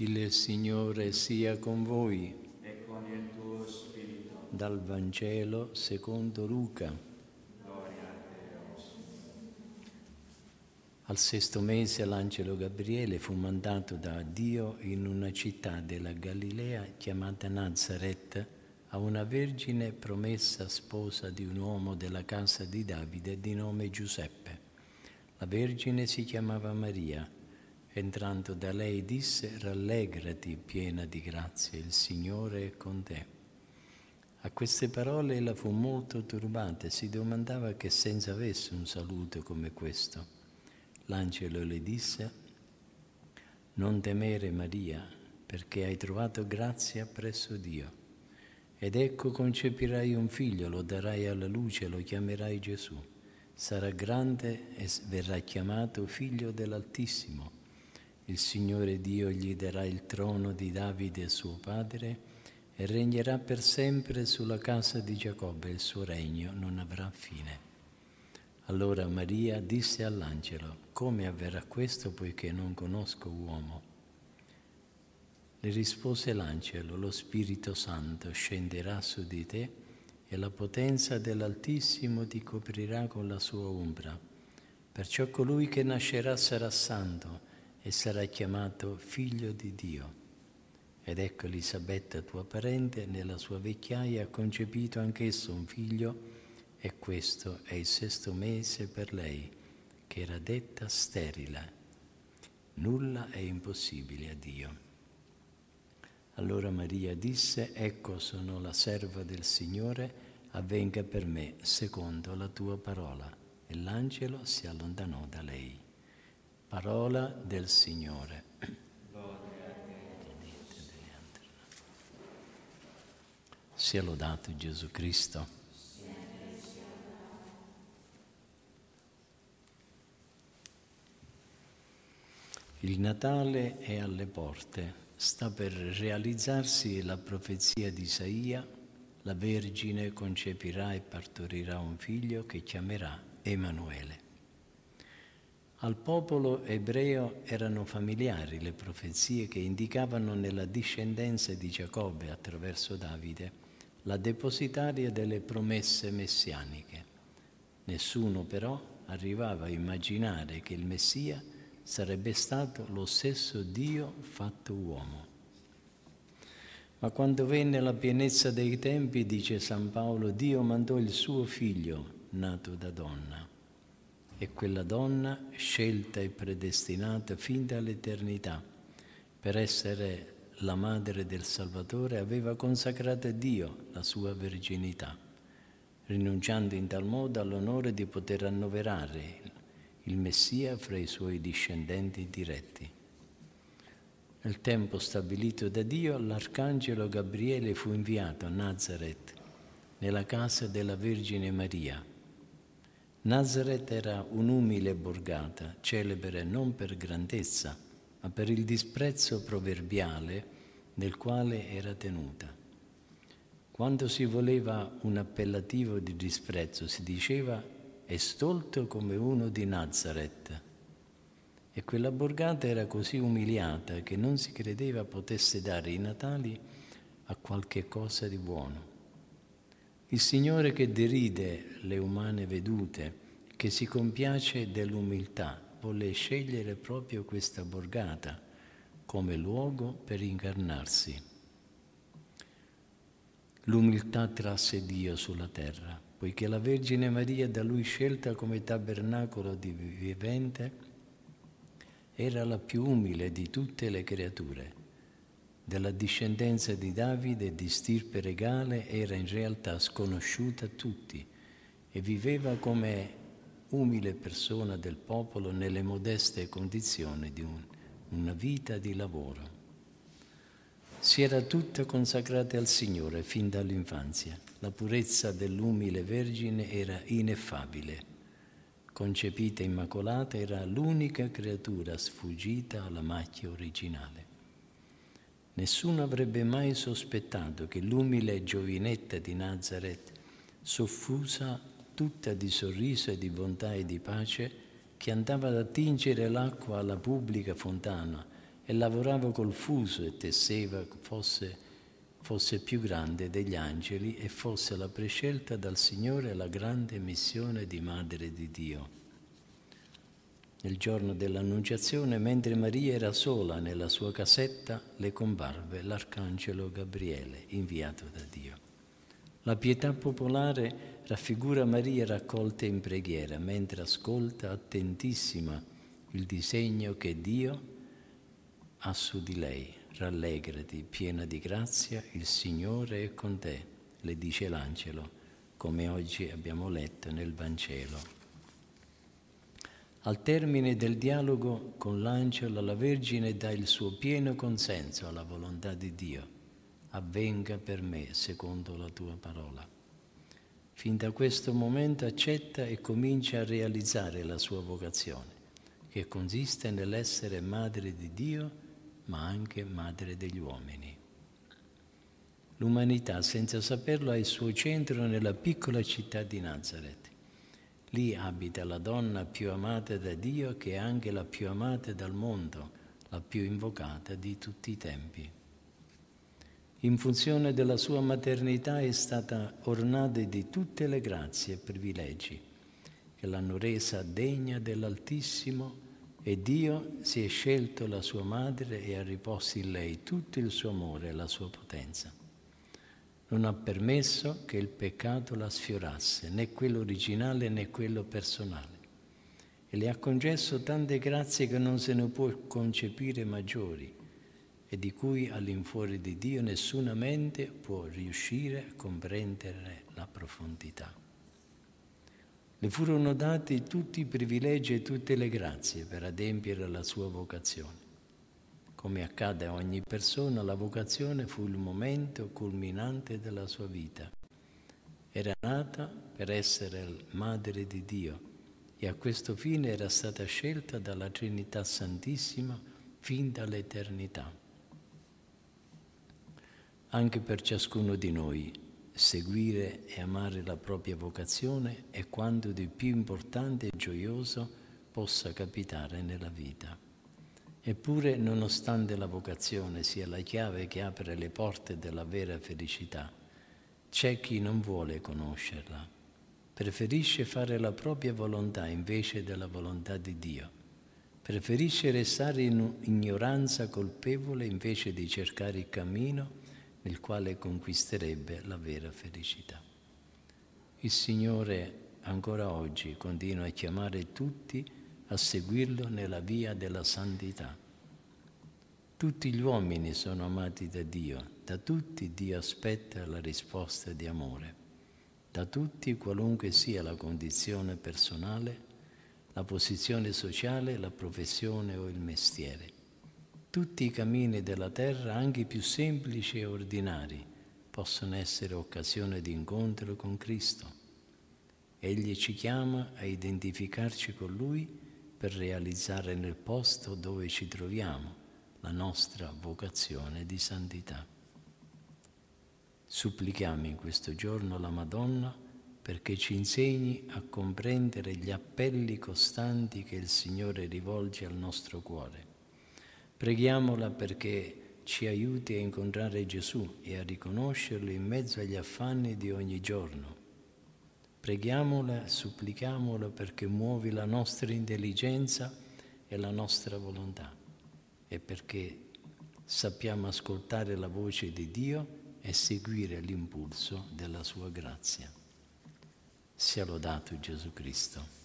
Il Signore sia con voi. e con il tuo spirito. Dal Vangelo secondo Luca. Gloria a te, o Signore. Al sesto mese l'angelo Gabriele fu mandato da Dio in una città della Galilea chiamata Nazareth a una vergine promessa sposa di un uomo della casa di Davide di nome Giuseppe. La vergine si chiamava Maria. Entrando da lei disse, rallegrati piena di grazia, il Signore è con te. A queste parole ella fu molto turbata e si domandava che senso avesse un saluto come questo. L'angelo le disse, non temere Maria, perché hai trovato grazia presso Dio. Ed ecco concepirai un figlio, lo darai alla luce, lo chiamerai Gesù. Sarà grande e verrà chiamato figlio dell'Altissimo il Signore Dio gli darà il trono di Davide suo padre e regnerà per sempre sulla casa di Giacobbe il suo regno non avrà fine. Allora Maria disse all'angelo, come avverrà questo poiché non conosco uomo? Le rispose l'angelo, lo Spirito Santo scenderà su di te e la potenza dell'Altissimo ti coprirà con la sua ombra. Perciò colui che nascerà sarà santo e sarà chiamato figlio di Dio. Ed ecco Elisabetta, tua parente, nella sua vecchiaia ha concepito anch'esso un figlio e questo è il sesto mese per lei, che era detta sterile. Nulla è impossibile a Dio. Allora Maria disse, ecco sono la serva del Signore, avvenga per me secondo la tua parola. E l'angelo si allontanò da lei. Parola del Signore. Sia lodato Gesù Cristo. Il Natale è alle porte, sta per realizzarsi la profezia di Isaia, la Vergine concepirà e partorirà un figlio che chiamerà Emanuele. Al popolo ebreo erano familiari le profezie che indicavano nella discendenza di Giacobbe attraverso Davide la depositaria delle promesse messianiche. Nessuno però arrivava a immaginare che il Messia sarebbe stato lo stesso Dio fatto uomo. Ma quando venne la pienezza dei tempi, dice San Paolo, Dio mandò il suo figlio nato da donna. E quella donna, scelta e predestinata fin dall'eternità per essere la madre del Salvatore, aveva consacrato a Dio la sua verginità, rinunciando in tal modo all'onore di poter annoverare il Messia fra i suoi discendenti diretti. Nel tempo stabilito da Dio, l'arcangelo Gabriele fu inviato a Nazareth, nella casa della Vergine Maria. Nazareth era un'umile borgata, celebre non per grandezza, ma per il disprezzo proverbiale nel quale era tenuta. Quando si voleva un appellativo di disprezzo, si diceva è stolto come uno di Nazareth. E quella borgata era così umiliata che non si credeva potesse dare i Natali a qualche cosa di buono. Il Signore che deride le umane vedute, che si compiace dell'umiltà, volle scegliere proprio questa borgata come luogo per incarnarsi. L'umiltà trasse Dio sulla terra, poiché la Vergine Maria da lui scelta come tabernacolo di vivente era la più umile di tutte le creature. Della discendenza di Davide di stirpe regale era in realtà sconosciuta a tutti e viveva come umile persona del popolo nelle modeste condizioni di un, una vita di lavoro. Si era tutta consacrata al Signore fin dall'infanzia. La purezza dell'umile Vergine era ineffabile. Concepita immacolata era l'unica creatura sfuggita alla macchia originale. Nessuno avrebbe mai sospettato che l'umile giovinetta di Nazareth, soffusa tutta di sorriso e di bontà e di pace, che andava ad attingere l'acqua alla pubblica fontana e lavorava col fuso e tesseva fosse, fosse più grande degli angeli e fosse la prescelta dal Signore la grande missione di Madre di Dio. Nel giorno dell'Annunciazione, mentre Maria era sola nella sua casetta, le comparve l'arcangelo Gabriele, inviato da Dio. La pietà popolare raffigura Maria raccolta in preghiera, mentre ascolta attentissima il disegno che Dio ha su di lei. Rallegrati, piena di grazia, il Signore è con te, le dice l'angelo, come oggi abbiamo letto nel Vangelo. Al termine del dialogo con l'angelo, la Vergine dà il suo pieno consenso alla volontà di Dio. Avvenga per me secondo la tua parola. Fin da questo momento accetta e comincia a realizzare la sua vocazione, che consiste nell'essere madre di Dio, ma anche madre degli uomini. L'umanità, senza saperlo, ha il suo centro nella piccola città di Nazareth Lì abita la donna più amata da Dio che è anche la più amata dal mondo, la più invocata di tutti i tempi. In funzione della sua maternità è stata ornata di tutte le grazie e privilegi che l'hanno resa degna dell'Altissimo e Dio si è scelto la sua madre e ha riposto in lei tutto il suo amore e la sua potenza non ha permesso che il peccato la sfiorasse, né quello originale né quello personale. E le ha concesso tante grazie che non se ne può concepire maggiori e di cui all'infuori di Dio nessuna mente può riuscire a comprendere la profondità. Le furono dati tutti i privilegi e tutte le grazie per adempiere la sua vocazione. Come accade a ogni persona, la vocazione fu il momento culminante della sua vita. Era nata per essere madre di Dio e a questo fine era stata scelta dalla Trinità Santissima fin dall'eternità. Anche per ciascuno di noi seguire e amare la propria vocazione è quanto di più importante e gioioso possa capitare nella vita. Eppure, nonostante la vocazione sia la chiave che apre le porte della vera felicità, c'è chi non vuole conoscerla, preferisce fare la propria volontà invece della volontà di Dio, preferisce restare in ignoranza colpevole invece di cercare il cammino nel quale conquisterebbe la vera felicità. Il Signore ancora oggi continua a chiamare tutti a seguirlo nella via della santità. Tutti gli uomini sono amati da Dio, da tutti Dio aspetta la risposta di amore, da tutti qualunque sia la condizione personale, la posizione sociale, la professione o il mestiere. Tutti i cammini della terra, anche i più semplici e ordinari, possono essere occasione di incontro con Cristo. Egli ci chiama a identificarci con Lui per realizzare nel posto dove ci troviamo la nostra vocazione di santità. Supplichiamo in questo giorno la Madonna perché ci insegni a comprendere gli appelli costanti che il Signore rivolge al nostro cuore. Preghiamola perché ci aiuti a incontrare Gesù e a riconoscerlo in mezzo agli affanni di ogni giorno Preghiamola, supplichiamola perché muovi la nostra intelligenza e la nostra volontà e perché sappiamo ascoltare la voce di Dio e seguire l'impulso della sua grazia. Sia lodato Gesù Cristo.